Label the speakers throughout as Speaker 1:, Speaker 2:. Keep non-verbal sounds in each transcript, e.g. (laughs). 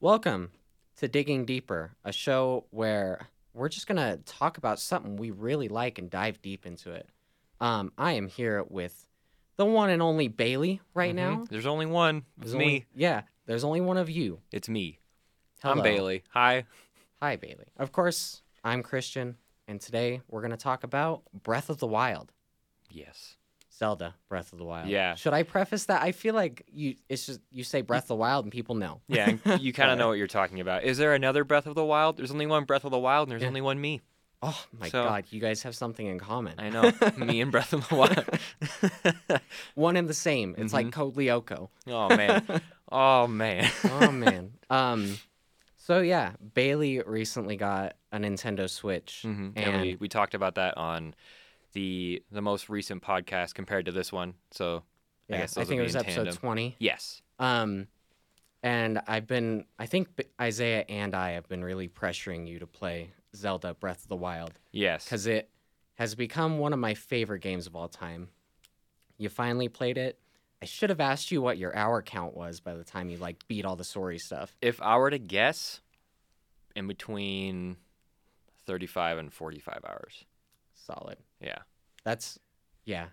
Speaker 1: Welcome to Digging Deeper, a show where we're just going to talk about something we really like and dive deep into it. Um, I am here with the one and only Bailey right
Speaker 2: Mhm.
Speaker 1: now.
Speaker 2: There's only one. It's me.
Speaker 1: only- yeah, there's only one of you.
Speaker 2: It's me.
Speaker 1: Hello.
Speaker 2: I'm Bailey. Hi.
Speaker 1: Hi, Bailey. Of course, I'm Christian, and today we're going to talk about Breath of the Wild.
Speaker 2: Yes.
Speaker 1: Zelda Breath of the Wild.
Speaker 2: Yeah.
Speaker 1: Should I preface that? I feel like you it's just you say Breath of the Wild and people know.
Speaker 2: Yeah, (laughs) you kind of know what you're talking about. Is there another Breath of the Wild? There's only one Breath of the Wild, and there's
Speaker 1: Yeah.
Speaker 2: only one me.
Speaker 1: Oh my
Speaker 2: So-
Speaker 1: god, you guys have something in common.
Speaker 2: I know. (laughs) me and Breath of the Wild. (laughs)
Speaker 1: One and the same. It's like
Speaker 2: Mhm.
Speaker 1: Code Lyoko.
Speaker 2: oh man. Oh man.
Speaker 1: oh man. Um so yeah, Bailey recently got a Nintendo Switch.
Speaker 2: hmm
Speaker 1: And
Speaker 2: And we, we talked about that on the the most recent podcast compared to this one. So I guess
Speaker 1: I think it was episode
Speaker 2: tandem.
Speaker 1: 20.
Speaker 2: yes.
Speaker 1: Um and I've been I think Isaiah and I have been really pressuring you to play Zelda Breath of the Wild
Speaker 2: Yes.
Speaker 1: cuz it has become one of my favorite games of all time. You finally played it. I should have asked you what your hour count was by the time you like beat all the story stuff.
Speaker 2: if I were to guess, in between 35 and 45 hours.
Speaker 1: Solid.
Speaker 2: Yeah.
Speaker 1: That's yeah.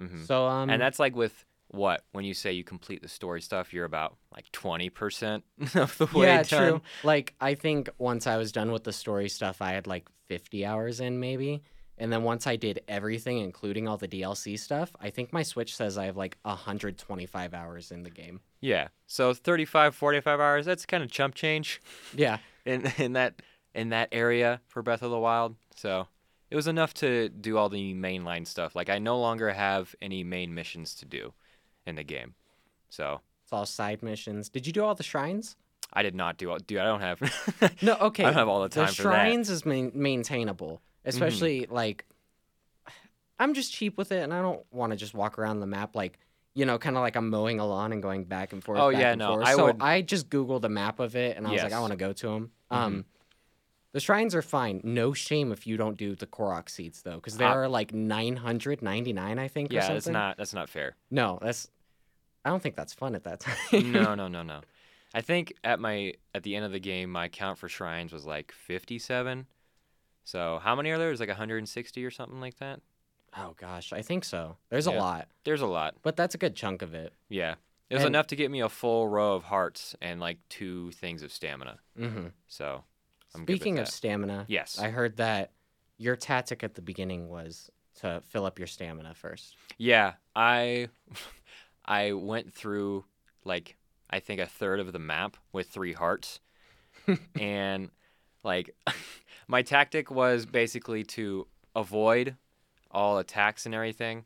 Speaker 2: Mm-hmm.
Speaker 1: So um
Speaker 2: and that's like with what when you say you complete the story stuff, you're about like 20% (laughs) of the way
Speaker 1: yeah,
Speaker 2: done.
Speaker 1: true. Like I think once I was done with the story stuff, I had like 50 hours in maybe. And then once I did everything, including all the DLC stuff, I think my Switch says I have like 125 hours in the game.
Speaker 2: Yeah. So 35, 45 hours, that's kind of chump change
Speaker 1: Yeah. (laughs)
Speaker 2: in in that in that area for Breath of the Wild. So it was enough to do all the mainline stuff. Like I no longer have any main missions to do in the game. So
Speaker 1: It's all side missions. Did you do all the shrines?
Speaker 2: I did not do all dude, I don't have (laughs)
Speaker 1: No, okay.
Speaker 2: I don't have all the time
Speaker 1: the
Speaker 2: for that.
Speaker 1: shrines is main- maintainable, especially like I'm just cheap with it, and I don't want to just walk around the map like you know, kind of like I'm mowing a lawn and going back and forth.
Speaker 2: Oh,
Speaker 1: back
Speaker 2: yeah,
Speaker 1: and
Speaker 2: no,
Speaker 1: forth.
Speaker 2: I
Speaker 1: so
Speaker 2: would-
Speaker 1: I just googled a map of it, and I was like, I want to go to them. Um, the shrines are fine. No shame if you don't do the Korok seeds though, because there
Speaker 2: Ah.
Speaker 1: are like 999, I think. or
Speaker 2: Yeah,
Speaker 1: something.
Speaker 2: that's not that's not fair.
Speaker 1: No, that's. I don't think that's fun at that (laughs) time.
Speaker 2: no, no, no, no. I think at my at the end of the game, my count for shrines was like fifty-seven. So how many are there? There's like 160 or something like that.
Speaker 1: oh gosh, I think so. There's a
Speaker 2: Yeah.
Speaker 1: lot,
Speaker 2: There's a lot.
Speaker 1: but that's a good chunk of it.
Speaker 2: Yeah, it was
Speaker 1: And-
Speaker 2: enough to get me a full row of hearts and like two things of stamina.
Speaker 1: hmm
Speaker 2: So I'm
Speaker 1: Speaking of stamina,
Speaker 2: yes,
Speaker 1: I heard that your tactic at the beginning was to fill up your stamina first.
Speaker 2: yeah, I (laughs) I went through like I think a third of the map with three hearts, (laughs) and like (laughs) my tactic was basically to avoid all attacks and everything.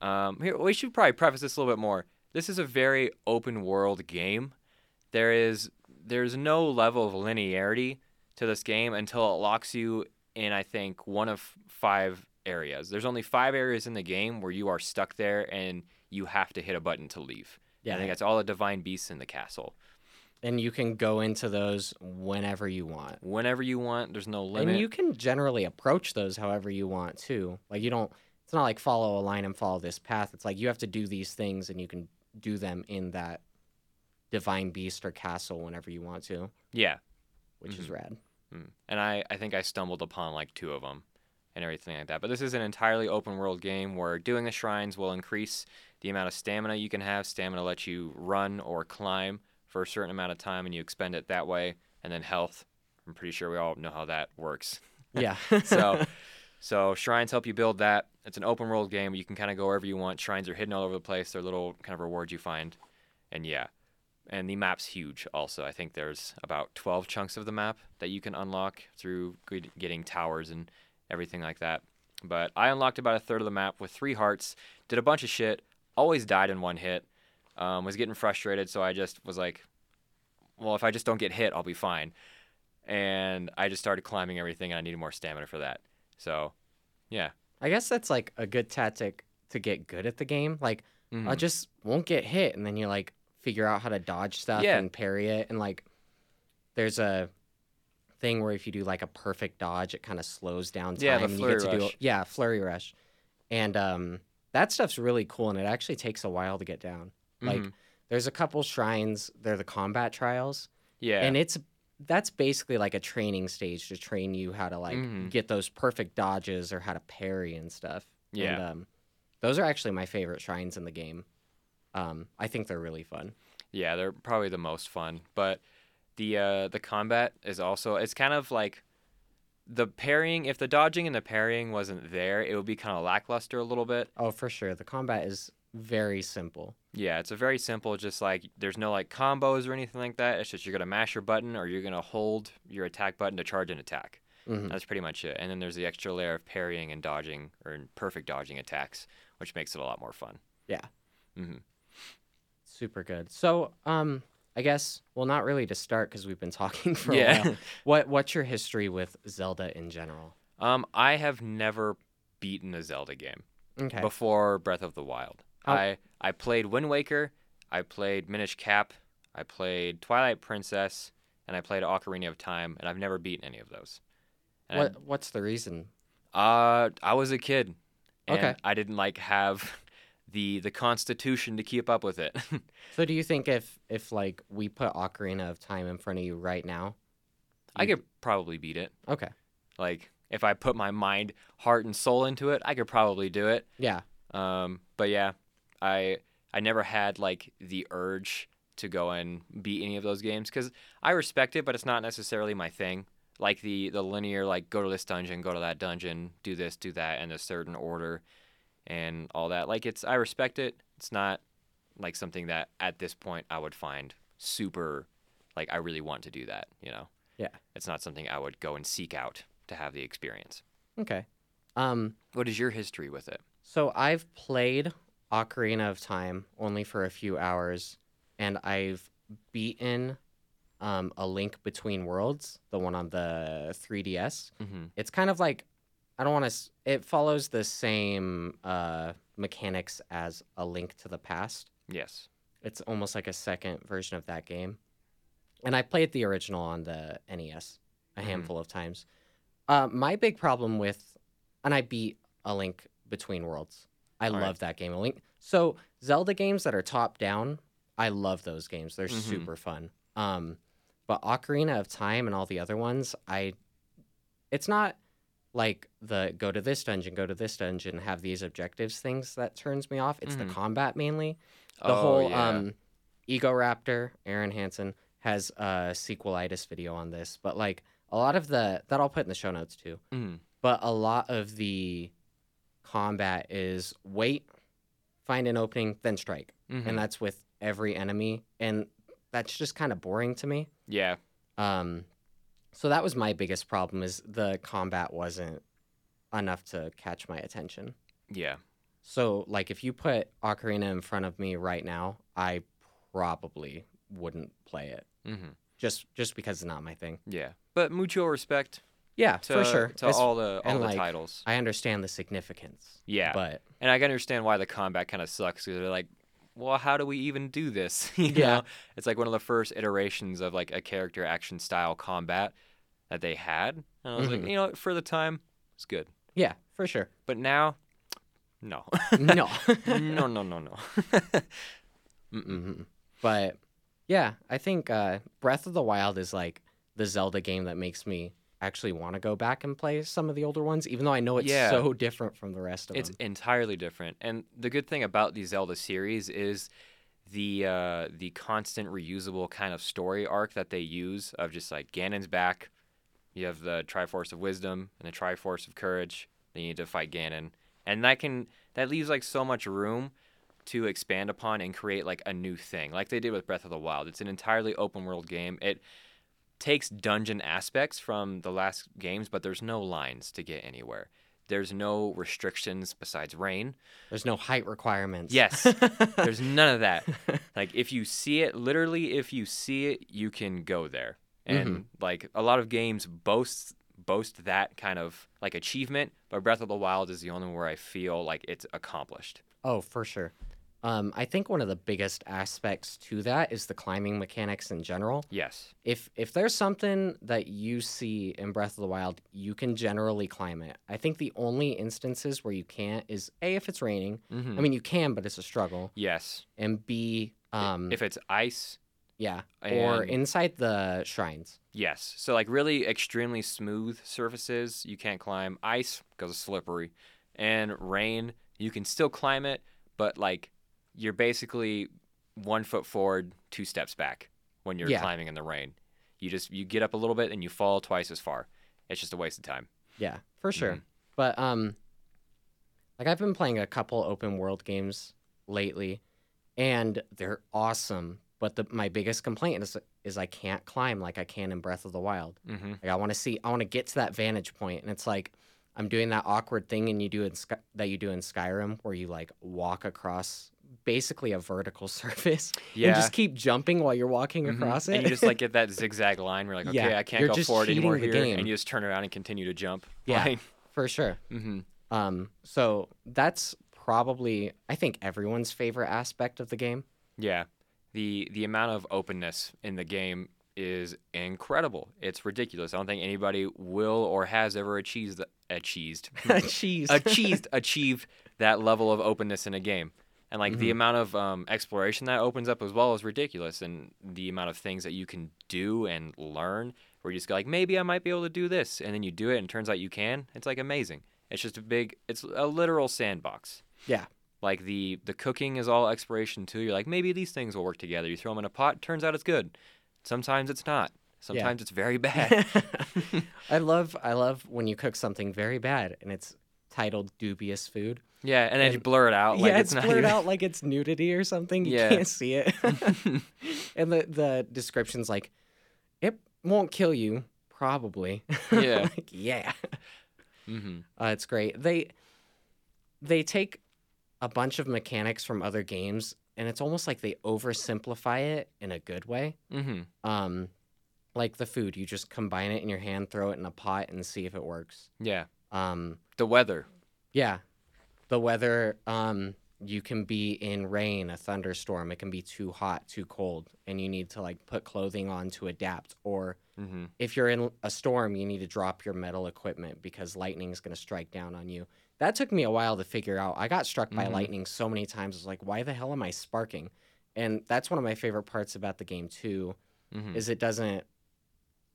Speaker 2: Um, here, we should probably preface this a little bit more. This is a very open world game. There is there's no level of linearity to this game until it locks you in I think one of five areas. There's only five areas in the game where you are stuck there and you have to hit a button to leave.
Speaker 1: Yeah,
Speaker 2: I think that's all the divine beasts in the castle.
Speaker 1: and you can go into those whenever you want.
Speaker 2: Whenever you want, there's no limit.
Speaker 1: And you can generally approach those however you want too. Like you don't it's not like follow a line and follow this path. It's like you have to do these things and you can do them in that divine beast or castle whenever you want to,
Speaker 2: yeah.
Speaker 1: which is
Speaker 2: Mhm.
Speaker 1: rad.
Speaker 2: Mm. And I, I think I stumbled upon like two of them and everything like that. But this is an entirely open world game where doing the shrines will increase the amount of stamina you can have. Stamina lets you run or climb for a certain amount of time and you expend it that way. And then health. I'm pretty sure we all know how that works. (laughs)
Speaker 1: Yeah.
Speaker 2: So (laughs) so shrines help you build that. It's an open world game. You can kind of go wherever you want. Shrines are hidden all over the place. They're little kind of rewards you find. And yeah. And the map's huge also. I think there's about 12 chunks of the map that you can unlock through getting towers and everything like that. But I unlocked about a third of the map with three hearts, did a bunch of shit, always died in one hit, um, was getting frustrated, so I just was like, well, if I just don't get hit, I'll be fine. And I just started climbing everything, and I needed more stamina for that. So, yeah.
Speaker 1: I guess that's like a good tactic to get good at the game. Like I
Speaker 2: Mhm.
Speaker 1: just won't get hit, and then you're like figure out how to dodge stuff
Speaker 2: Yeah.
Speaker 1: and parry it, and like there's a thing where if you do like a perfect dodge, it kind of slows down time.
Speaker 2: Yeah, the
Speaker 1: and you get to
Speaker 2: flurry
Speaker 1: do
Speaker 2: rush.
Speaker 1: yeah flurry rush, and um that stuff's really cool, and it actually takes a while to get down. Like
Speaker 2: Mhm.
Speaker 1: there's a couple shrines. They're the combat trials,
Speaker 2: Yeah.
Speaker 1: and it's that's basically like a training stage to train you how to like
Speaker 2: Mhm.
Speaker 1: get those perfect dodges or how to parry and stuff.
Speaker 2: Yeah.
Speaker 1: And, um, those are actually my favorite shrines in the game. Um, I think they're really fun.
Speaker 2: Yeah, they're probably the most fun. But the uh, the combat is also it's kind of like the parrying. If the dodging and the parrying wasn't there, it would be kind of lackluster a little bit.
Speaker 1: Oh, for sure. The combat is very simple.
Speaker 2: Yeah, it's a very simple. Just like there's no like combos or anything like that. It's just you're gonna mash your button or you're gonna hold your attack button to charge an attack.
Speaker 1: Mhm.
Speaker 2: That's pretty much it. And then there's the extra layer of parrying and dodging or perfect dodging attacks, which makes it a lot more fun.
Speaker 1: Yeah.
Speaker 2: hmm
Speaker 1: Super good. So, um, I guess well, not really to start because we've been (laughs) talking for a
Speaker 2: Yeah.
Speaker 1: while. What What's your history with Zelda in general?
Speaker 2: Um, I have never beaten a Zelda game.
Speaker 1: Okay.
Speaker 2: before Breath of the Wild.
Speaker 1: Oh.
Speaker 2: I I played Wind Waker, I played Minish Cap, I played Twilight Princess, and I played Ocarina of Time, and I've never beaten any of those. And
Speaker 1: what What's the reason?
Speaker 2: Uh, I was a kid, and
Speaker 1: Okay.
Speaker 2: I didn't like have the the constitution to keep up with it. (laughs)
Speaker 1: So, do you think if if like we put Ocarina of Time in front of you right now,
Speaker 2: I could probably beat it.
Speaker 1: Okay.
Speaker 2: Like if I put my mind, heart, and soul into it, I could probably do it.
Speaker 1: Yeah.
Speaker 2: Um, but yeah, I I never had like the urge to go and beat any of those games because I respect it, but it's not necessarily my thing. Like the the linear, like go to this dungeon, go to that dungeon, do this, do that in a certain order, and all that. Like it's I respect it. It's not like something that at this point I would find super like I really want to do that. You know.
Speaker 1: Yeah.
Speaker 2: It's not something I would go and seek out to have the experience.
Speaker 1: Okay. Um.
Speaker 2: What is your history with it?
Speaker 1: So I've played Ocarina of Time only for a few hours, and I've beaten um, a Link Between Worlds, the one on the 3DS.
Speaker 2: Mm-hmm.
Speaker 1: It's kind of like I don't want to. It follows the same uh, mechanics as a Link to the Past.
Speaker 2: Yes.
Speaker 1: It's almost like a second version of that game. And I played the original on the NES a
Speaker 2: Mhm.
Speaker 1: handful of times. Uh, my big problem with, and I beat A Link Between Worlds. I
Speaker 2: All right.
Speaker 1: love that game. A Link. So Zelda games that are top down, I love those games. They're
Speaker 2: Mhm.
Speaker 1: super fun. Um, but Ocarina of Time and all the other ones, I, it's not like the go to this dungeon, go to this dungeon, have these objectives things that turns me off. It's
Speaker 2: Mhm.
Speaker 1: the combat mainly the
Speaker 2: Oh,
Speaker 1: whole
Speaker 2: yeah.
Speaker 1: um ego raptor Arin Hanson has a sequelitis video on this but like a lot of the that i'll put in the show notes too
Speaker 2: Mhm.
Speaker 1: but a lot of the combat is wait find an opening then strike
Speaker 2: Mhm.
Speaker 1: and that's with every enemy and that's just kind of boring to me
Speaker 2: Yeah.
Speaker 1: um so that was my biggest problem is the combat wasn't enough to catch my attention
Speaker 2: Yeah.
Speaker 1: so, like, if you put Ocarina in front of me right now, I probably wouldn't play it
Speaker 2: hmm
Speaker 1: just just because it's not my thing.
Speaker 2: Yeah. But mutual respect
Speaker 1: Yeah,
Speaker 2: to,
Speaker 1: for sure.
Speaker 2: to
Speaker 1: It's-
Speaker 2: all the all the
Speaker 1: like,
Speaker 2: titles.
Speaker 1: I understand the significance.
Speaker 2: Yeah.
Speaker 1: but
Speaker 2: and I can understand why the combat kind of sucks because they're like, well, how do we even do this? (laughs) you
Speaker 1: Yeah.
Speaker 2: know? It's like one of the first iterations of like a character action style combat that they had. And I was
Speaker 1: Mhm.
Speaker 2: like, you know, for the time, it's good.
Speaker 1: yeah, for sure.
Speaker 2: But now, no. (laughs) (laughs)
Speaker 1: no,
Speaker 2: no, no, no, no. Mm-mm.
Speaker 1: Mhm. But yeah, I think uh, Breath of the Wild is like the Zelda game that makes me actually want to go back and play some of the older ones, even though I know it's
Speaker 2: Yeah.
Speaker 1: so different from the rest of
Speaker 2: It's
Speaker 1: them.
Speaker 2: It's entirely different. And the good thing about the Zelda series is the uh, the constant reusable kind of story arc that they use of just like Ganon's back. You have the Triforce of Wisdom and the Triforce of Courage. Then you need to fight Ganon, and that can that leaves like so much room to expand upon and create like a new thing, like they did with Breath of the Wild. It's an entirely open world game. It takes dungeon aspects from the last games, but there's no lines to get anywhere. There's no restrictions besides rain.
Speaker 1: There's no height requirements.
Speaker 2: Yes. (laughs) There's none of that. Like if you see it, literally if you see it, you can go there. And
Speaker 1: Mhm.
Speaker 2: like a lot of games boast boast that kind of like achievement, but Breath of the Wild is the only one where I feel like it's accomplished.
Speaker 1: Oh, for sure. Um, I think one of the biggest aspects to that is the climbing mechanics in general.
Speaker 2: Yes.
Speaker 1: If if there's something that you see in Breath of the Wild, you can generally climb it. I think the only instances where you can't is a if it's raining.
Speaker 2: Mm-hmm.
Speaker 1: I mean, you can, but it's a struggle.
Speaker 2: yes.
Speaker 1: And b um,
Speaker 2: if it's ice,
Speaker 1: Yeah. or inside the shrines.
Speaker 2: Yes. So like really extremely smooth surfaces you can't climb. Ice because it's slippery, and rain you can still climb it, but like you're basically one foot forward, two steps back when you're
Speaker 1: Yeah.
Speaker 2: climbing in the rain. You just you get up a little bit and you fall twice as far. It's just a waste of time.
Speaker 1: Yeah, for sure.
Speaker 2: Mhm.
Speaker 1: But um like I've been playing a couple open world games lately and they're awesome, but the my biggest complaint is is I can't climb like I can in Breath of the Wild.
Speaker 2: Mm-hmm.
Speaker 1: Like I want to see I want to get to that vantage point and it's like I'm doing that awkward thing and you do in Sky, that you do in Skyrim where you like walk across basically a vertical (laughs) surface
Speaker 2: Yeah.
Speaker 1: and just keep jumping while you're walking
Speaker 2: Mhm.
Speaker 1: across it.
Speaker 2: And you just like get that (laughs) zigzag line where you're like, okay,
Speaker 1: Yeah,
Speaker 2: I can't
Speaker 1: you're
Speaker 2: go forward anymore here,
Speaker 1: game.
Speaker 2: and you just turn around and continue to jump. (laughs)
Speaker 1: Yeah. for sure.
Speaker 2: mm-hmm.
Speaker 1: Um, so that's probably I think everyone's favorite aspect of the game.
Speaker 2: Yeah, the the amount of openness in the game is incredible. It's ridiculous. I don't think anybody will or has ever achieved achieved
Speaker 1: Cheese.
Speaker 2: achieved achieved that level of openness in a game. And like the
Speaker 1: Mhm.
Speaker 2: amount of um, exploration that opens up as well is ridiculous, and the amount of things that you can do and learn, where you just go like, maybe I might be able to do this, and then you do it, and it turns out you can. It's like amazing. It's just a big, it's a literal sandbox.
Speaker 1: Yeah.
Speaker 2: Like the the cooking is all exploration too. You're like, maybe these things will work together. You throw them in a pot, turns out it's good. Sometimes it's not. Sometimes it's very (laughs) bad.
Speaker 1: I love I love when you cook something very bad and it's titled dubious food.
Speaker 2: yeah, and then you blur it out. Like
Speaker 1: yeah,
Speaker 2: it's,
Speaker 1: it's,
Speaker 2: not
Speaker 1: blurred
Speaker 2: even-
Speaker 1: out like it's nudity or something. You
Speaker 2: Yeah.
Speaker 1: can't see it. (laughs) (laughs) and the the description's like, it won't kill you, probably. (laughs)
Speaker 2: Yeah.
Speaker 1: like, yeah.
Speaker 2: hmm
Speaker 1: Uh, it's great. They they take a bunch of mechanics from other games and it's almost like they oversimplify it in a good way.
Speaker 2: hmm
Speaker 1: Um like the food, you just combine it in your hand, throw it in a pot and see if it works.
Speaker 2: Yeah.
Speaker 1: Um
Speaker 2: The weather.
Speaker 1: yeah. The weather um you can be in rain, a thunderstorm, it can be too hot, too cold, and you need to like put clothing on to adapt or
Speaker 2: hmm
Speaker 1: if you're in a storm, you need to drop your metal equipment because lightning is going to strike down on you. That took me a while to figure out. I got struck by
Speaker 2: Mhm.
Speaker 1: lightning so many times. It's like, why the hell am I sparking? And that's one of my favorite parts about the game too,
Speaker 2: hmm
Speaker 1: is it doesn't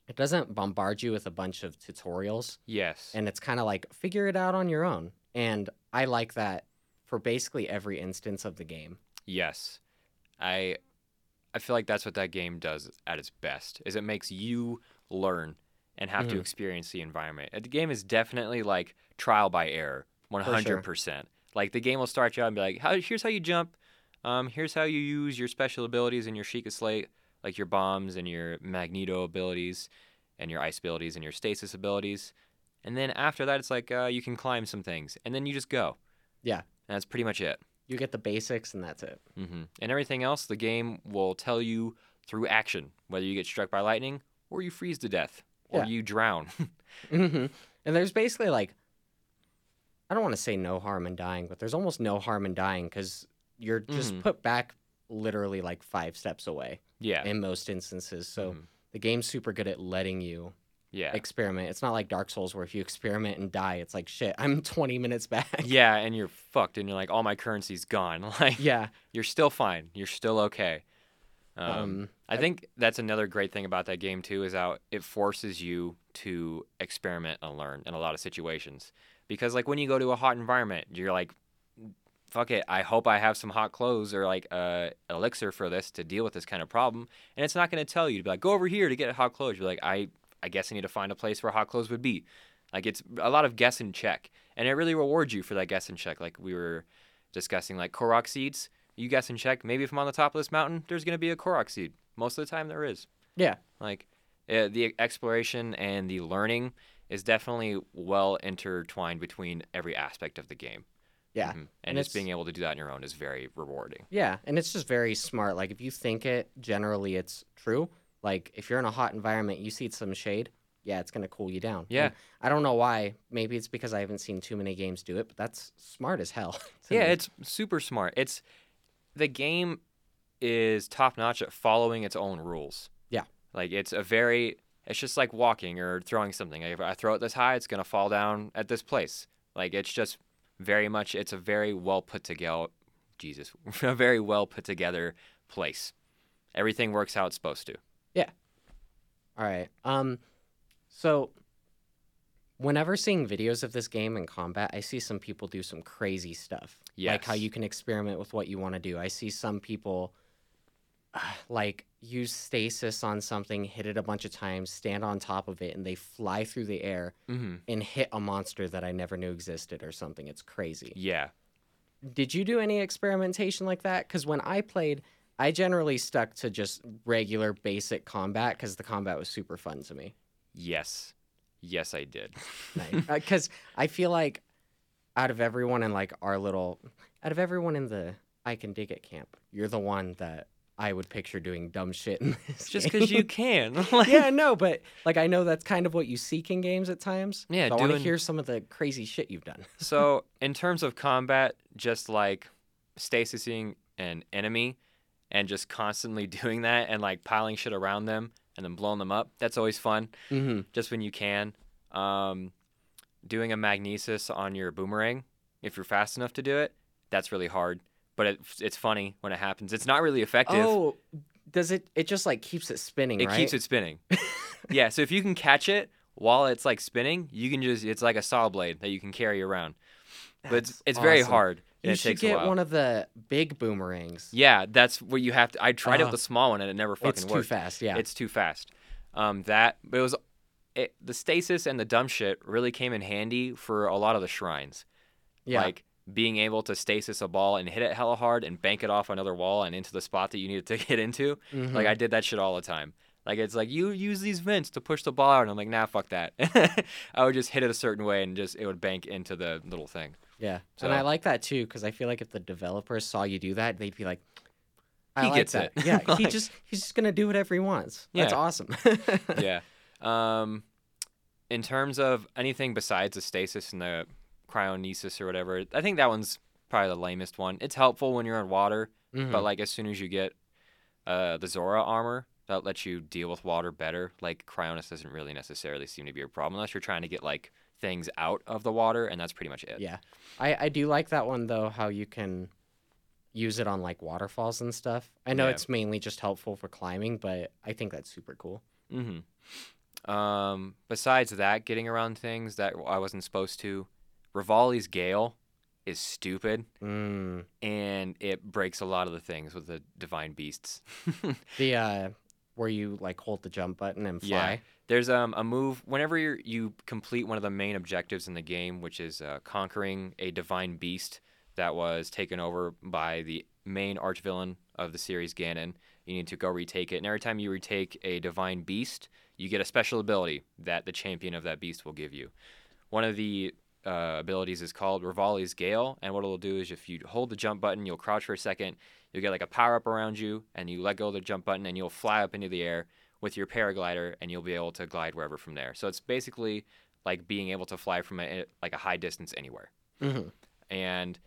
Speaker 1: it doesn't bombard you with a bunch of tutorials,
Speaker 2: Yes.
Speaker 1: and it's kind of like figure it out on your own. And I like that for basically every instance of the game.
Speaker 2: Yes. I I feel like that's what that game does at its best. Is it makes you learn and have to
Speaker 1: Mhm.
Speaker 2: experience the environment. The game is definitely like trial by error, 100%. Like the game will start you out and be like, how, here's how you jump. Um, here's how you use your special abilities in your Sheikah Slate, like your bombs and your Magneto abilities and your ice abilities and your stasis abilities. And then after that, it's like uh, you can climb some things, and then you just go.
Speaker 1: Yeah.
Speaker 2: And that's pretty much it.
Speaker 1: You get the basics, and that's it.
Speaker 2: hmm And everything else, the game will tell you through action, whether you get struck by lightning or you freeze to death or
Speaker 1: Yeah.
Speaker 2: you drown. (laughs)
Speaker 1: hmm And there's basically like, I don't want to say no harm in dying, but there's almost no harm in dying because you're just
Speaker 2: Mhm.
Speaker 1: put back literally like five steps away
Speaker 2: yeah.
Speaker 1: in most instances. So
Speaker 2: Mhm.
Speaker 1: the game's super good at letting you
Speaker 2: Yeah.
Speaker 1: experiment. It's not like Dark Souls where if you experiment and die, it's like shit. I'm (laughs) 20 minutes back.
Speaker 2: yeah, and you're fucked, and you're like, all my currency's gone. (laughs) Like,
Speaker 1: yeah.
Speaker 2: you're still fine. You're still okay. Um,
Speaker 1: Um,
Speaker 2: I think that's another great thing about that game too is how it forces you to experiment and learn in a lot of situations. Because like when you go to a hot environment, you're like, "Fuck it! I hope I have some hot clothes or like uh, elixir for this to deal with this kind of problem." And it's not going to tell you to be like, "Go over here to get hot clothes." You're like, "I I guess I need to find a place where hot clothes would be." Like it's a lot of guess and check, and it really rewards you for that guess and check. Like we were discussing, like Korok seeds. You guess and check. Maybe if I'm on the top of this mountain, there's going to be a Korok seed. Most of the time, there is.
Speaker 1: Yeah.
Speaker 2: Like uh, the exploration and the learning is definitely well intertwined between every aspect of the game.
Speaker 1: Yeah.
Speaker 2: Mhm. And,
Speaker 1: And
Speaker 2: just
Speaker 1: it's-
Speaker 2: being able to do that on your own is very rewarding.
Speaker 1: Yeah. And it's just very smart. Like if you think it, generally it's true. Like if you're in a hot environment, you see some shade. Yeah, it's gonna cool you down.
Speaker 2: Yeah.
Speaker 1: And I don't know why. Maybe it's because I haven't seen too many games do it, but that's smart as hell. (laughs)
Speaker 2: Yeah,
Speaker 1: me.
Speaker 2: it's super smart. It's the game is top notch at following its own rules.
Speaker 1: Yeah.
Speaker 2: Like it's a very it's just like walking or throwing something. If I throw it this high, it's gonna fall down at this place. Like it's just very much it's a very well put together Jesus. (laughs) A very well put together place. everything works how it's supposed to. Yeah.
Speaker 1: All right. Um, so whenever seeing videos of this game in combat, I see some people do some crazy stuff. Like how you can experiment with what you want to do. I see some people (sighs) like use stasis on something, hit it a bunch of times, stand on top of it, and they fly through the air
Speaker 2: Mm-hmm.
Speaker 1: and hit a monster that I never knew existed or something. It's crazy.
Speaker 2: Yeah.
Speaker 1: Did you do any experimentation like that? Because when I played, I generally stuck to just regular basic combat because the combat was super fun to me.
Speaker 2: Yes. Yes, I did. (laughs)
Speaker 1: Because I feel like out of everyone in like our little, out of everyone in the I can dig it camp, you're the one that I would picture doing dumb shit in this.
Speaker 2: Just (laughs) because you can. (laughs) Like-
Speaker 1: yeah, no, but like I know that's kind of what you seek in games at times.
Speaker 2: Yeah,
Speaker 1: so I want to hear some of the crazy shit you've done. (laughs)
Speaker 2: So, in terms of combat, just like stasising an enemy and just constantly doing that and like piling shit around them and then blowing them up, that's always fun.
Speaker 1: Mm-hmm.
Speaker 2: Just when you can. Um, doing a magnesis on your boomerang, if you're fast enough to do it, that's really hard. But it, it's funny when it happens. It's not really effective.
Speaker 1: Oh, does it? It just like keeps it spinning,
Speaker 2: it
Speaker 1: right?
Speaker 2: keeps it spinning. (laughs) yeah, so if you can catch it while it's like spinning, you can just, it's like a saw blade that you can carry around. but it's,
Speaker 1: That's
Speaker 2: it's very hard.
Speaker 1: You
Speaker 2: it
Speaker 1: should
Speaker 2: takes a
Speaker 1: get one of the big boomerangs.
Speaker 2: Yeah, that's what you have to. I tried it
Speaker 1: Oh.
Speaker 2: with the small one and it never fucking worked.
Speaker 1: it's too fast. Yeah.
Speaker 2: It's too fast. Um, that but it was it, the stasis and the dumb shit really came in handy for a lot of the shrines.
Speaker 1: yeah.
Speaker 2: Like being able to stasis a ball and hit it hella hard and bank it off another wall and into the spot that you needed to (laughs) get into.
Speaker 1: Mhm.
Speaker 2: Like I did that shit all the time. Like it's like you use these vents to push the ball out, and I'm like, nah, fuck that. (laughs) I would just hit it a certain way and just it would bank into the little thing.
Speaker 1: yeah.
Speaker 2: so-
Speaker 1: And I like that too because I feel like if the developers saw you do that, they'd be like, I
Speaker 2: He
Speaker 1: like
Speaker 2: gets
Speaker 1: that.
Speaker 2: it.
Speaker 1: Yeah. (laughs) he just he's just gonna do whatever he wants.
Speaker 2: Yeah.
Speaker 1: That's awesome.
Speaker 2: yeah. Um, in terms of anything besides the stasis and the cryonesis or whatever, I think that one's probably the lamest one. It's helpful when you're in water,
Speaker 1: Mhm.
Speaker 2: but like as soon as you get uh, the Zora armor, that lets you deal with water better. Like cryonis doesn't really necessarily seem to be a problem unless you're trying to get like things out of the water, and that's pretty much it.
Speaker 1: Yeah. I, I do like that one though, how you can use it on like waterfalls and stuff. I know
Speaker 2: Yeah.
Speaker 1: it's mainly just helpful for climbing, but I think that's super cool.
Speaker 2: Mm-hmm. Um, besides that, getting around things that I wasn't supposed to, Revali's Gale is stupid.
Speaker 1: Mm.
Speaker 2: and it breaks a lot of the things with the divine beasts. (laughs)
Speaker 1: The uh where you like hold the jump button and
Speaker 2: Yeah.
Speaker 1: fly.
Speaker 2: There's um, a move whenever you you complete one of the main objectives in the game, which is uh, conquering a divine beast that was taken over by the main archvillain of the series, Ganon. You need to go retake it, and every time you retake a divine beast, you get a special ability that the champion of that beast will give you. One of the uh, abilities is called Revali's Gale, and what it'll do is if you hold the jump button, you'll crouch for a second, you'll get like a power up around you, and you let go of the jump button, and you'll fly up into the air with your paraglider, and you'll be able to glide wherever from there. So it's basically like being able to fly from a, like a high distance anywhere.
Speaker 1: Mm-hmm.
Speaker 2: And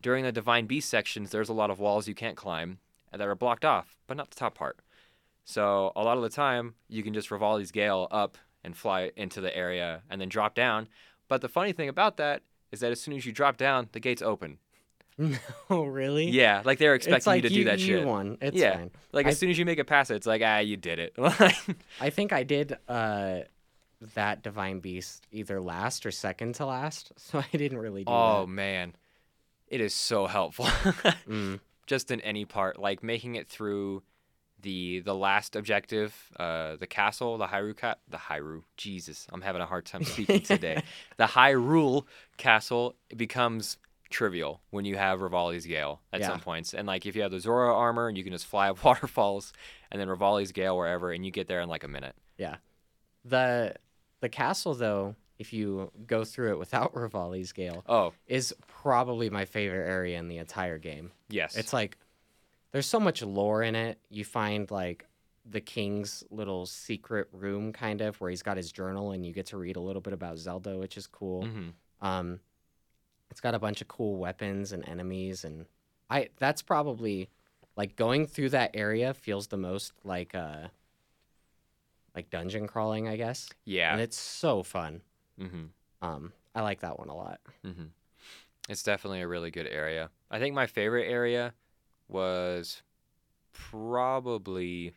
Speaker 2: during the divine beast sections, there's a lot of walls you can't climb that are blocked off, but not the top part. So a lot of the time, you can just Revali's Gale up and fly into the area and then drop down. But the funny thing about that is that as soon as you drop down, the gates open. (laughs)
Speaker 1: No, really?
Speaker 2: Yeah, like they're expecting
Speaker 1: like
Speaker 2: you to do that
Speaker 1: you
Speaker 2: shit.
Speaker 1: Won. It's
Speaker 2: Yeah.
Speaker 1: fine.
Speaker 2: Like
Speaker 1: I-
Speaker 2: as soon as you make it past it, it's like ah, you did it. (laughs)
Speaker 1: I think I did uh that divine beast either last or second to last, (laughs) so I didn't really do it.
Speaker 2: oh man, it is so helpful.
Speaker 1: Mm.
Speaker 2: just in any part, like making it through the the last objective, uh, the castle, the Hyrule, ca- the Hyrule. Jesus, I'm having a hard time (laughs) speaking today. the Hyrule castle becomes trivial when you have Revali's Gale at
Speaker 1: Yeah.
Speaker 2: some points, and like if you have the Zora armor, and you can just fly (laughs) up waterfalls, and then Revali's Gale wherever, and you get there in like a minute.
Speaker 1: Yeah, the the castle though, if you go through it without (laughs) Revali's Gale,
Speaker 2: Oh
Speaker 1: is probably my favorite area in the entire game.
Speaker 2: yes,
Speaker 1: It's like there's so much lore in it. You find like the king's little secret room kind of where he's got his journal and you get to read a little bit about Zelda, which is cool.
Speaker 2: hmm
Speaker 1: Um it's got a bunch of cool weapons and enemies and I that's probably like going through that area feels the most like uh like dungeon crawling, I guess.
Speaker 2: yeah.
Speaker 1: And it's so fun.
Speaker 2: hmm
Speaker 1: Um I like that one a lot.
Speaker 2: hmm It's definitely a really good area. I think my favorite area was probably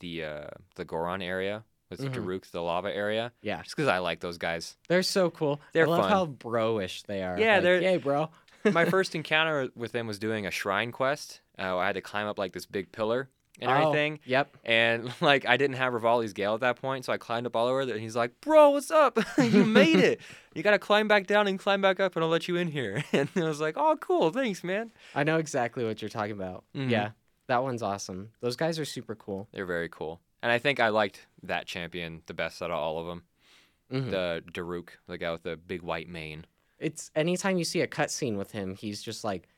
Speaker 2: the uh, the Goron area with
Speaker 1: Mhm.
Speaker 2: Daruk, the lava area,
Speaker 1: Yeah,
Speaker 2: just because I like those guys.
Speaker 1: they're so cool.
Speaker 2: They're
Speaker 1: I love
Speaker 2: fun.
Speaker 1: how bro-ish they are.
Speaker 2: Yeah,
Speaker 1: Like,
Speaker 2: they're-
Speaker 1: Yay, bro.
Speaker 2: My (laughs) first encounter with them was doing a shrine quest. Uh, I had to climb up like this big pillar and
Speaker 1: Oh,
Speaker 2: everything.
Speaker 1: Yep.
Speaker 2: And (laughs) like I didn't have Revali's Gale at that point, so I climbed up all over there. And he's like, "Bro, what's up? (laughs) you made it. You gotta climb back down and climb back up, and I'll let you in here." (laughs) And I was like, "Oh, cool, thanks, man."
Speaker 1: I know exactly what you're talking about.
Speaker 2: Mhm.
Speaker 1: Yeah, that one's awesome. Those guys are super cool.
Speaker 2: They're very cool, and I think I liked that champion the best out of all of them.
Speaker 1: Mhm.
Speaker 2: The Daruk, the guy with the big white mane.
Speaker 1: It's anytime you see a cutscene with him, he's just like,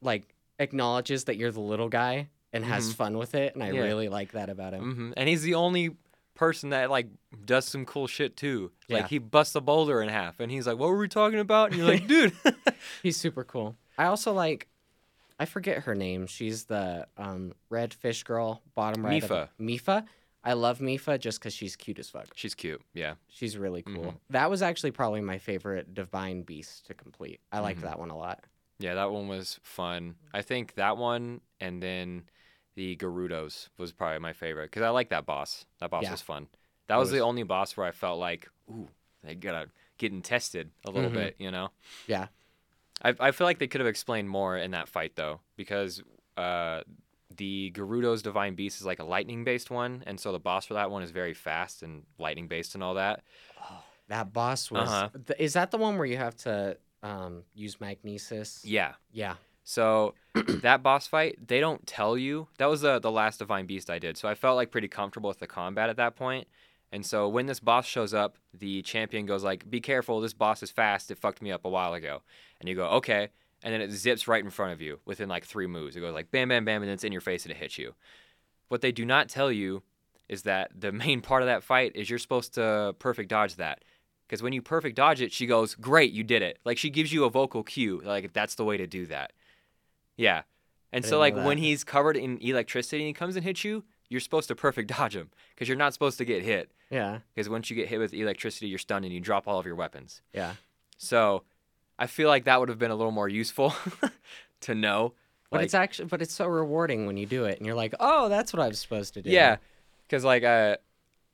Speaker 1: like acknowledges that you're the little guy and has
Speaker 2: Mhm.
Speaker 1: fun with it, and I
Speaker 2: Yeah.
Speaker 1: really like that about him.
Speaker 2: hmm And he's the only person that like does some cool shit too.
Speaker 1: Yeah.
Speaker 2: Like he busts a boulder in half, and he's like, "What were we talking about?" And you're like, "Dude." (laughs)
Speaker 1: He's super cool. I also like, I forget her name. She's the um, red fish girl, bottom right. Mipha. Mipha. I love Mipha just because she's cute as fuck.
Speaker 2: She's cute. Yeah.
Speaker 1: She's really cool.
Speaker 2: Mhm.
Speaker 1: That was actually probably my favorite divine beast to complete. I liked
Speaker 2: Mhm.
Speaker 1: that one a lot.
Speaker 2: Yeah, that one was fun. I think that one and then the Gerudos was probably my favorite because I like that boss. That boss
Speaker 1: Yeah.
Speaker 2: was fun. That was,
Speaker 1: was-
Speaker 2: the only boss where I felt like, ooh, they gotta getting tested a little
Speaker 1: Mhm.
Speaker 2: bit, you know?
Speaker 1: Yeah.
Speaker 2: I I feel like they could have explained more in that fight though, because uh, the Gerudo's Divine Beast is like a lightning based one, and so the boss for that one is very fast and lightning based and all that.
Speaker 1: Oh, That boss was.
Speaker 2: Uh-huh.
Speaker 1: th- is that the one where you have to um, use magnesis?
Speaker 2: Yeah.
Speaker 1: Yeah.
Speaker 2: So (clears throat) that boss fight, they don't tell you. That was the the last divine beast I did. So I felt like pretty comfortable with the combat at that point. And so when this boss shows up, the champion goes like, "Be careful, this boss is fast. It fucked me up a while ago." And you go, "Okay." And then it zips right in front of you within like 3 moves. It goes like bam bam bam and then it's in your face and it hits you. What they do not tell you is that the (laughs) main part of that fight is you're supposed to perfect dodge that. Because when you perfect dodge it, she goes, Great, you did it. Like she gives you a vocal cue, like that's the way to do that. Yeah. And so, like, when he's covered in electricity and he comes and hits you, you're supposed to perfect (laughs) dodge him because you're not supposed to get hit.
Speaker 1: Yeah.
Speaker 2: Because once you get hit with electricity, you're stunned and you drop all of your weapons.
Speaker 1: Yeah.
Speaker 2: So I feel like that would have been a little more useful (laughs) to know.
Speaker 1: But
Speaker 2: Like-
Speaker 1: it's actually, but it's so rewarding when you do it, and you're like, oh, that's what I was supposed to do.
Speaker 2: Yeah, because like uh,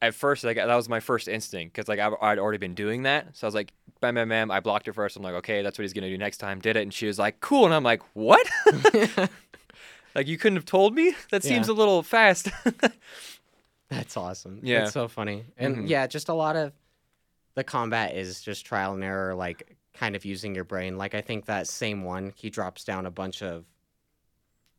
Speaker 2: at first like that was my first instinct because like I, I'd already been doing that, so I was like, bam, bam, bam. I blocked it first. I'm like, okay, that's what he's gonna do next time. Did it, and she was like, cool, and I'm like, what? (laughs) (laughs) like you couldn't have told me? That seems
Speaker 1: Yeah.
Speaker 2: a little fast. (laughs)
Speaker 1: That's awesome.
Speaker 2: Yeah.
Speaker 1: It's so funny. And
Speaker 2: Mhm.
Speaker 1: yeah, just a lot of the combat is just trial and error, like kind of using your brain. Like I think that same one, he drops down a bunch of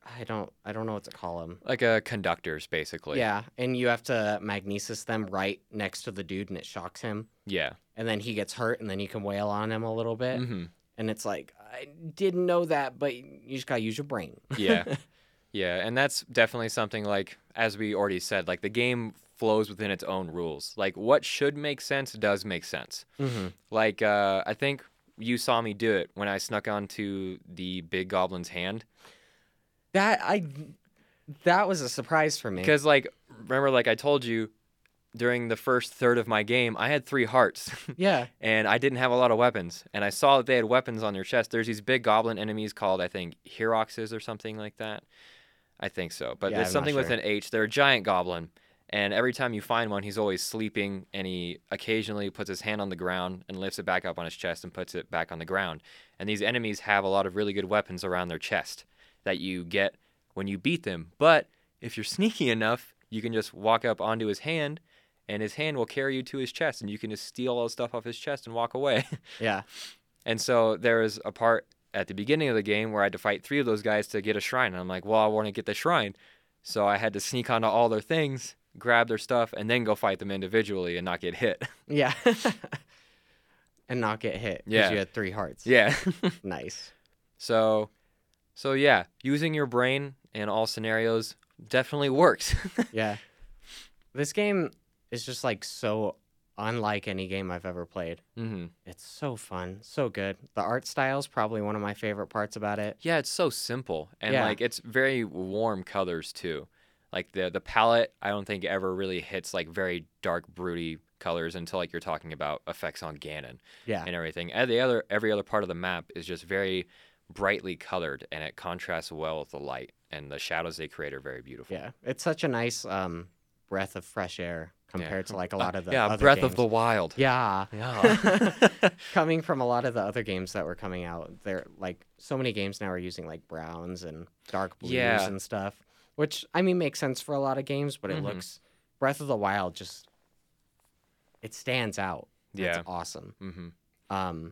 Speaker 1: I don't I don't know what to call them.
Speaker 2: like a conductors, basically.
Speaker 1: Yeah, and you have to magnesis them right next to the dude and it shocks him.
Speaker 2: Yeah.
Speaker 1: And then he gets hurt and then you can wail on him a little bit.
Speaker 2: hmm
Speaker 1: And it's like, I didn't know that, but you just gotta use your brain.
Speaker 2: Yeah. (laughs) Yeah, and that's definitely something like as we already said, like the game flows within its own rules. Like what should make sense does make sense.
Speaker 1: hmm
Speaker 2: Like uh, I think you saw me do it when I snuck onto the big goblin's hand.
Speaker 1: That I that was a surprise for me.
Speaker 2: Because like remember, like I told you during the first third of my game, I had three hearts (laughs)
Speaker 1: Yeah.
Speaker 2: and I didn't have a lot of weapons. And I saw that they had weapons on their chest. There's these big goblin enemies called I think Heroxes or something like that. I think so, but
Speaker 1: Yeah,
Speaker 2: there's
Speaker 1: I'm
Speaker 2: something with an H. They're a giant goblin. And every time you find one, he's always sleeping, and he occasionally puts his hand on the ground and lifts it back up on his chest and puts it back on the ground. And these enemies have a lot of really good weapons around their chest that you get when you beat them. But if you're (laughs) sneaky enough, you can just walk up onto his hand, and his hand will carry you to his chest, and you can just steal all the stuff off his chest and walk away. (laughs)
Speaker 1: Yeah.
Speaker 2: And so there was a part at the beginning of the game where I had to fight three of those guys to get a shrine. And I'm like, well, I want to get the shrine. So I had to sneak onto all their things, grab their stuff, and then go fight them individually and not get hit. (laughs)
Speaker 1: Yeah. and not get hit because
Speaker 2: Yeah.
Speaker 1: you had three hearts.
Speaker 2: yeah.
Speaker 1: Nice.
Speaker 2: so, so yeah, using your brain in all scenarios definitely works. (laughs)
Speaker 1: Yeah. This game is just like so unlike any game I've ever played.
Speaker 2: hmm
Speaker 1: It's so fun, so good. The art style is probably one of my favorite parts about it.
Speaker 2: Yeah, it's so simple and
Speaker 1: Yeah.
Speaker 2: like it's very warm colors too. Like the the palette, I don't think ever really hits like very dark, broody colors until like you're talking about effects on Ganon.
Speaker 1: Yeah.
Speaker 2: and everything. And the other every other part of the map is just very brightly colored and it contrasts well with the light. and the shadows they create are very beautiful.
Speaker 1: Yeah, it's such a nice um, breath of fresh air compared to like a lot of the
Speaker 2: yeah,
Speaker 1: other
Speaker 2: Breath
Speaker 1: games.
Speaker 2: of the Wild.
Speaker 1: yeah.
Speaker 2: Yeah. (laughs) (laughs)
Speaker 1: coming from a lot of the other games that were coming out, they're like so many games now are using like browns and dark blues
Speaker 2: Yeah.
Speaker 1: and stuff, which I mean makes sense for a lot of games, but it
Speaker 2: Mhm.
Speaker 1: looks Breath of the Wild just it stands out.
Speaker 2: yeah.
Speaker 1: It's awesome.
Speaker 2: hmm
Speaker 1: Um,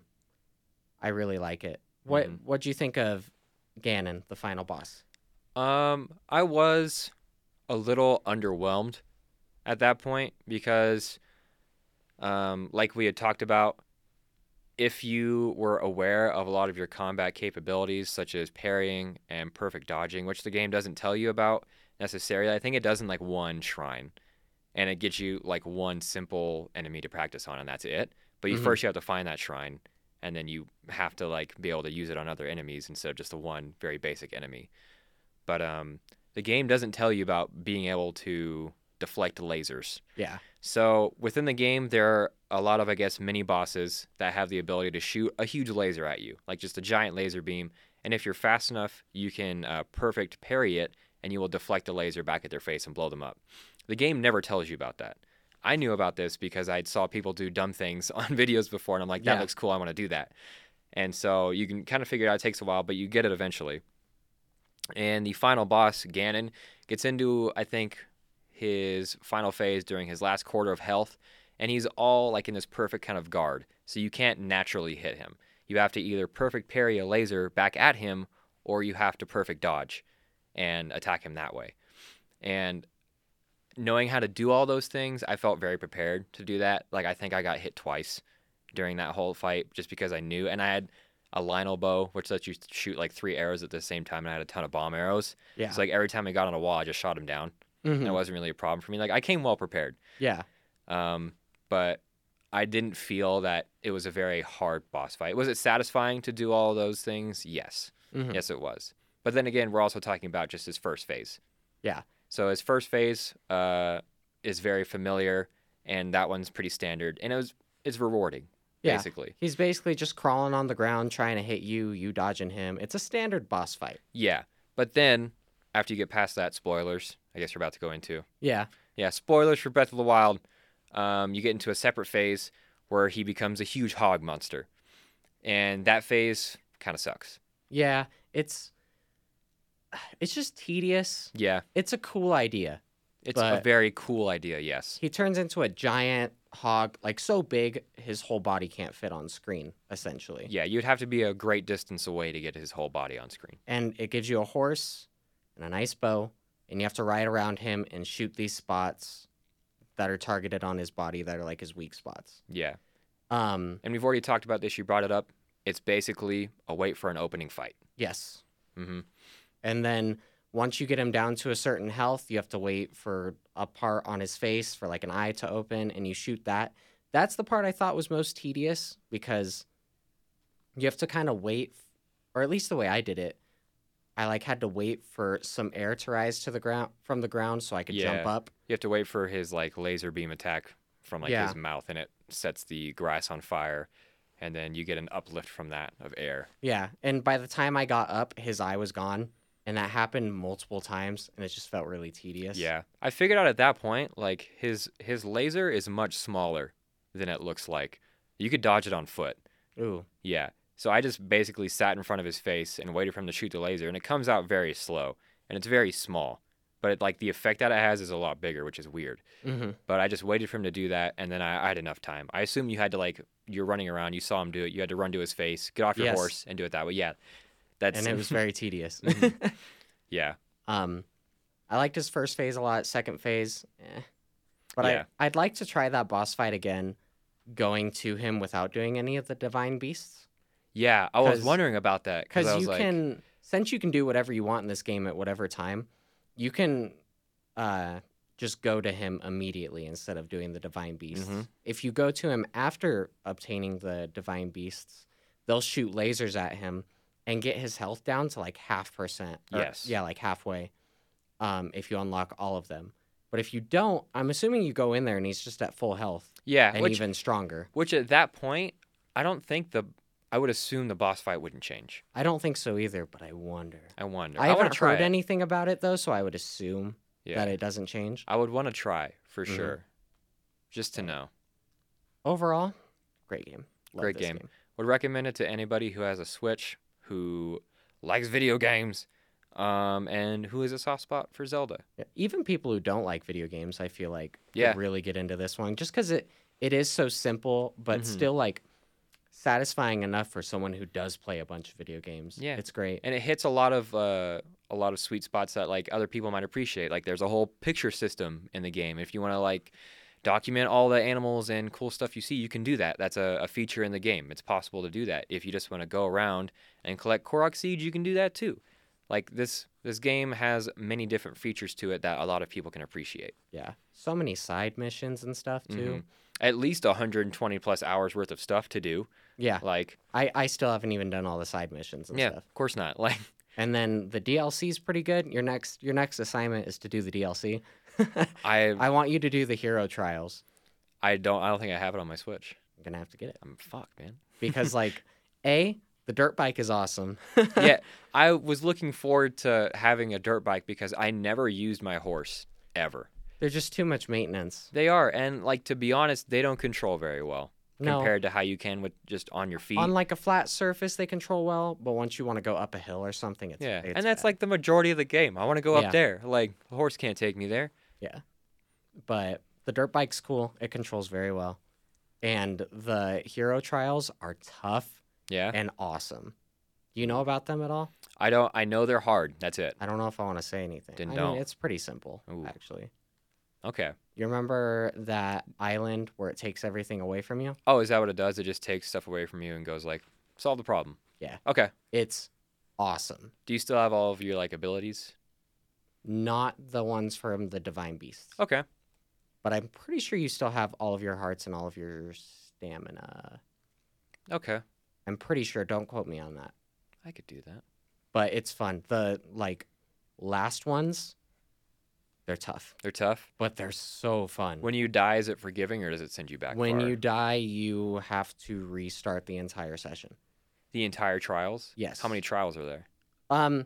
Speaker 1: I really like it. What
Speaker 2: Mhm.
Speaker 1: What do you think of Ganon, the final boss?
Speaker 2: Um, I was a little underwhelmed at that point because, um, like we had talked about, if you were aware of a lot of your combat capabilities, such as parrying and perfect dodging, which the game doesn't tell you about necessarily, I think it does in like one shrine, and it gets you like one simple enemy to practice on, and that's it. But you
Speaker 1: Mhm.
Speaker 2: first you have to find that shrine, and then you have to like be able to use it on other enemies instead of just the one very basic enemy. But um, the game doesn't tell you about being able to deflect lasers.
Speaker 1: Yeah.
Speaker 2: So within the game, there are a lot of, I guess, mini bosses that have the ability to shoot a huge laser at you, like just a giant laser beam. And if you're fast enough, you can uh, perfect parry it, and you will deflect the laser back at their face and blow them up. The game never tells you about that. I knew about this because I saw people do dumb things (laughs) on videos before, and I'm like, that
Speaker 1: Yeah.
Speaker 2: looks cool. I want to do that. And so you can kind of figure it out. It takes a while, but you get it eventually. And the final boss, Ganon, gets into, I think, his final phase during his last quarter of health, and he's all like in this perfect kind of guard. So you can't naturally hit him. You have to either perfect parry a laser back at him, or you have to perfect dodge and attack him that way. And knowing how to do all those things, I felt very prepared to do that. Like I think I got hit twice during that whole fight just because I knew, and I had a Lynel bow, which lets you shoot like three arrows at the same time, and I had a ton of bomb arrows.
Speaker 1: Yeah.
Speaker 2: So like every time I got on a wall, I just shot him down.
Speaker 1: Mhm.
Speaker 2: And it wasn't really a problem for me. Like I came well prepared.
Speaker 1: Yeah.
Speaker 2: Um, but I didn't feel that it was a very hard boss fight. Was it satisfying to do all those things? Yes.
Speaker 1: Mhm.
Speaker 2: Yes, it was. But then again, we're also talking about just his first phase.
Speaker 1: Yeah.
Speaker 2: So his first phase uh, is very familiar, and that one's pretty standard, and it was it's rewarding,
Speaker 1: Yeah.
Speaker 2: basically.
Speaker 1: He's basically just crawling on the ground trying to hit you, you dodging him. It's a standard boss fight.
Speaker 2: Yeah. But then after you get past that, spoilers. I guess you're about to go into.
Speaker 1: Yeah.
Speaker 2: Yeah, spoilers for Breath of the Wild. Um, you get into a separate phase where he becomes a huge hog monster, and that phase kind of sucks.
Speaker 1: Yeah. It's it's just tedious.
Speaker 2: Yeah,
Speaker 1: It's a cool idea.
Speaker 2: it's a
Speaker 1: But-
Speaker 2: very cool idea. Yes.
Speaker 1: He turns into a giant hog, like so big his whole body can't fit on screen, essentially.
Speaker 2: Yeah, you'd have to be a great distance away to get his whole body on screen.
Speaker 1: And it gives you a horse and a nice bow, and you have to ride around him and shoot these spots that are targeted on his body that are like his weak spots.
Speaker 2: Yeah,
Speaker 1: Um,
Speaker 2: and we've already talked about this. You brought it up. It's basically a wait for an opening fight.
Speaker 1: yes.
Speaker 2: hmm
Speaker 1: And then once you get him down to a certain health, you have to wait for a part on his face for like an eye to open and you shoot that. That's the part I thought was most tedious because you have to kind of wait or at least the way I did it. I like had to wait for some air to rise to the ground from the ground so I could jump up.
Speaker 2: You have to wait for his like laser beam attack from like
Speaker 1: Yeah.
Speaker 2: his mouth, and it sets the grass on fire, and then you get an uplift from that of air.
Speaker 1: Yeah, and by the time I got up, his eye was gone, and that happened multiple times and it just felt really tedious.
Speaker 2: Yeah, I figured out at that point like his his laser is much smaller than it looks like. You could dodge it on foot.
Speaker 1: Ooh.
Speaker 2: Yeah. So I just basically sat in front of his face and waited for him to shoot the laser, and it comes out very slow and it's very small. But it, like the effect that it has is a lot bigger, which is weird.
Speaker 1: hmm
Speaker 2: But I just waited for him to do that, and then I, I had enough time. I assume you had to like you're running around, you saw him do it, you had to run to his face, get off your
Speaker 1: Yes.
Speaker 2: horse, and do it that way. Yeah, that's
Speaker 1: And it was very tedious. (laughs)
Speaker 2: Mhm. yeah,
Speaker 1: Um, I liked his first phase a lot. Second phase, eh. but
Speaker 2: Yeah.
Speaker 1: I I'd like to try that boss fight again, going to him without doing any of the divine beasts.
Speaker 2: yeah. I was wondering about that because I
Speaker 1: Because
Speaker 2: was
Speaker 1: you
Speaker 2: like,
Speaker 1: can, since you can do whatever you want in this game at whatever time, you can, uh, just go to him immediately instead of doing the divine beasts.
Speaker 2: Mhm.
Speaker 1: If you go to him after obtaining the divine beasts, they'll shoot lasers at him and get his health down to like half percent. or-
Speaker 2: Yes.
Speaker 1: Yeah, like halfway. Um, if you unlock all of them. But if you don't, I'm assuming you go in there and he's just at full health
Speaker 2: yeah,
Speaker 1: and
Speaker 2: which
Speaker 1: even stronger.
Speaker 2: which at that point I don't think the I would assume the boss fight wouldn't change.
Speaker 1: I don't think so either, but I wonder.
Speaker 2: I wonder.
Speaker 1: I,
Speaker 2: I,
Speaker 1: haven't heard anything about it though, so I would assume
Speaker 2: Yeah.
Speaker 1: that it doesn't change.
Speaker 2: I would want to try for
Speaker 1: Mhm.
Speaker 2: sure, just to know.
Speaker 1: Overall, great game. Love
Speaker 2: Great
Speaker 1: this
Speaker 2: game. Would recommend it to anybody who has a Switch, who likes video games, um, and who has a soft spot for Zelda.
Speaker 1: Even people who don't like video games, I feel like
Speaker 2: Yeah.
Speaker 1: really get into this one just because it it is so simple, but
Speaker 2: Mhm.
Speaker 1: still like satisfying enough for someone who does play a bunch of video games.
Speaker 2: Yeah.
Speaker 1: it's great.
Speaker 2: and it hits a lot of uh, a lot of sweet spots that like other people might appreciate. Like there's a whole picture system in the game. If you want to like document all the animals and cool stuff you see, you can do that. That's a, a feature in the game. It's possible to do that. If you just want to go around and collect Korok seeds, you can do that too. Like this this game has many different features to it that a lot of people can appreciate.
Speaker 1: Yeah, so many side missions and stuff too.
Speaker 2: Mhm. At least 120 plus hours worth of stuff to do.
Speaker 1: Yeah,
Speaker 2: Like
Speaker 1: I I still haven't even done all the side missions and
Speaker 2: yeah,
Speaker 1: stuff.
Speaker 2: of course not. (laughs) Like
Speaker 1: And then the DLC is pretty good. Your next your next assignment is to do the DLC. (laughs)
Speaker 2: I
Speaker 1: I want you to do the hero trials.
Speaker 2: I don't I don't think I have it on my Switch.
Speaker 1: I'm gonna have to get it
Speaker 2: I'm fucked, man.
Speaker 1: because like, (laughs) a the dirt bike is awesome. (laughs)
Speaker 2: yeah, I was looking forward to having a dirt bike because I never used my horse ever.
Speaker 1: They're just too much maintenance.
Speaker 2: They are, and like to be honest, they don't control very well
Speaker 1: No.
Speaker 2: compared to how you can with just on your feet.
Speaker 1: On like a flat surface, they control well, but once you want to go up a hill or something, it's
Speaker 2: yeah,
Speaker 1: it's
Speaker 2: and that's
Speaker 1: bad.
Speaker 2: like the majority of the game. I want to go
Speaker 1: Yeah.
Speaker 2: up there. Like the horse can't take me there.
Speaker 1: But the dirt bike's cool. It controls very well, and the hero trials are tough
Speaker 2: Yeah,
Speaker 1: and awesome. Do you know about them at all?
Speaker 2: I don't. I know they're hard. That's it.
Speaker 1: I don't know if I want to say anything.
Speaker 2: Then
Speaker 1: I
Speaker 2: don't.
Speaker 1: mean, it's pretty simple
Speaker 2: Ooh.
Speaker 1: actually.
Speaker 2: Okay.
Speaker 1: You remember that island where it takes everything away from you?
Speaker 2: Oh, is that what it does? It just takes stuff away from you and goes like, solve the problem.
Speaker 1: Yeah.
Speaker 2: Okay.
Speaker 1: It's awesome.
Speaker 2: Do you still have all of your like abilities?
Speaker 1: Not the ones from the divine beasts.
Speaker 2: Okay.
Speaker 1: but I'm pretty sure you still have all of your hearts and all of your stamina.
Speaker 2: Okay.
Speaker 1: I'm pretty sure. Don't quote me on that.
Speaker 2: I could do that.
Speaker 1: But it's fun. The like last ones, they're tough,
Speaker 2: They're tough.
Speaker 1: but they're so fun.
Speaker 2: When you die, is it forgiving or does it send you back?
Speaker 1: when
Speaker 2: far?
Speaker 1: you die, you have to restart the entire session.
Speaker 2: the entire trials.
Speaker 1: Yes.
Speaker 2: How many trials are there?
Speaker 1: Um,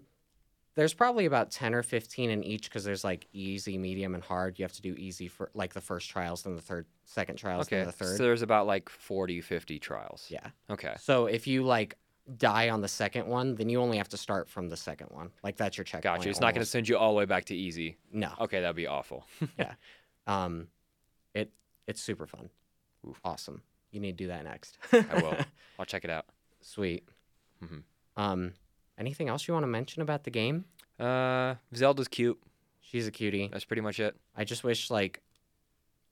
Speaker 1: there's probably about ten or fifteen in each because there's like easy, medium, and hard. You have to do easy for like the first trials, then the third, second trials,
Speaker 2: Okay.
Speaker 1: then the third.
Speaker 2: So there's about like 40, 50 trials.
Speaker 1: yeah.
Speaker 2: Okay.
Speaker 1: So if you like die on the second one, then you only have to start from the second one. Like that's your checkpoint.
Speaker 2: Gotcha. It's not going to send you all the way back to easy.
Speaker 1: No.
Speaker 2: Okay, that'd be awful. (laughs)
Speaker 1: Yeah um, it it's super fun.
Speaker 2: Oof.
Speaker 1: Awesome. You need to do that next.
Speaker 2: I will. (laughs) I'll check it out.
Speaker 1: Sweet.
Speaker 2: Mhm.
Speaker 1: Um, anything else you want to mention about the game?
Speaker 2: Uh, Zelda's cute.
Speaker 1: She's a cutie.
Speaker 2: That's pretty much it.
Speaker 1: I just wish like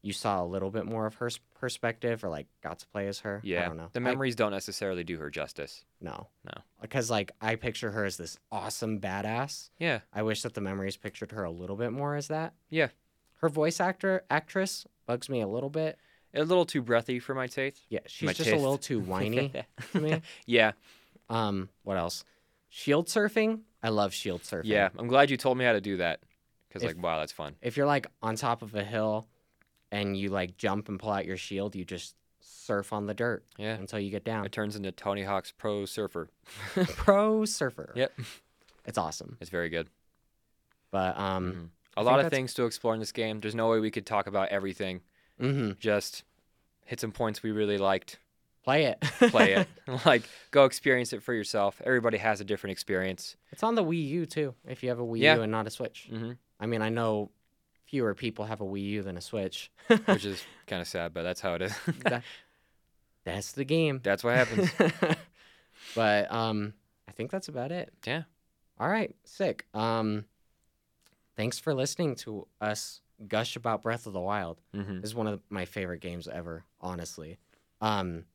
Speaker 1: you saw a little bit more of her perspective, or like got to play as her.
Speaker 2: Yeah.
Speaker 1: I don't know.
Speaker 2: The
Speaker 1: I-
Speaker 2: memories don't necessarily do her justice.
Speaker 1: no.
Speaker 2: No.
Speaker 1: Because like I picture her as this awesome badass.
Speaker 2: Yeah.
Speaker 1: I wish that the memories pictured her a little bit more as that.
Speaker 2: Yeah.
Speaker 1: Her voice actor actress bugs me a little bit.
Speaker 2: A little too breathy for my taste.
Speaker 1: Yeah, she's
Speaker 2: My
Speaker 1: just a little too whiny (laughs) to me.
Speaker 2: yeah.
Speaker 1: Um, what else? Shield surfing. I love shield surfing.
Speaker 2: Yeah. I'm glad you told me how to do that. Because, like, wow, that's fun.
Speaker 1: If you're like on top of a hill and you like jump and pull out your shield, you just surf on the dirt
Speaker 2: Yeah.
Speaker 1: until you get down.
Speaker 2: It turns into Tony Hawk's Pro Surfer. (laughs)
Speaker 1: Pro surfer.
Speaker 2: Yep.
Speaker 1: It's awesome.
Speaker 2: It's very good.
Speaker 1: But um
Speaker 2: Mhm. A
Speaker 1: I
Speaker 2: lot of
Speaker 1: that's-
Speaker 2: things to explore in this game. There's no way we could talk about everything.
Speaker 1: mhm,
Speaker 2: Just hit some points we really liked.
Speaker 1: Play it.
Speaker 2: Play it. (laughs) like, go experience it for yourself. Everybody has a different experience.
Speaker 1: it's on the Wii U too, if you have a Wii
Speaker 2: Yeah.
Speaker 1: U and not a Switch.
Speaker 2: hmm
Speaker 1: I mean, I know fewer people have a Wii U than a Switch. (laughs)
Speaker 2: Which is kind of sad, but that's how it is.
Speaker 1: That- (laughs) That's the game.
Speaker 2: that's what happens.
Speaker 1: but um I think that's about it.
Speaker 2: Yeah.
Speaker 1: All right, sick. Um thanks for listening to us gush about Breath of the Wild.
Speaker 2: hmm
Speaker 1: This is one of my favorite games ever, honestly. Um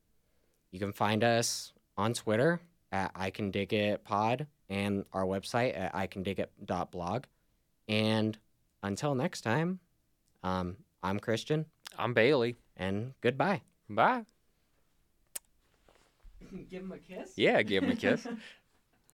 Speaker 1: you can find us on Twitter at I can dig it pod and our website at I can dig it blog. And until next time, um I'm Christian
Speaker 2: I'm Bailey.
Speaker 1: and goodbye.
Speaker 2: Bye. (laughs)
Speaker 1: Give him a kiss?
Speaker 2: Yeah, give him a kiss. (laughs)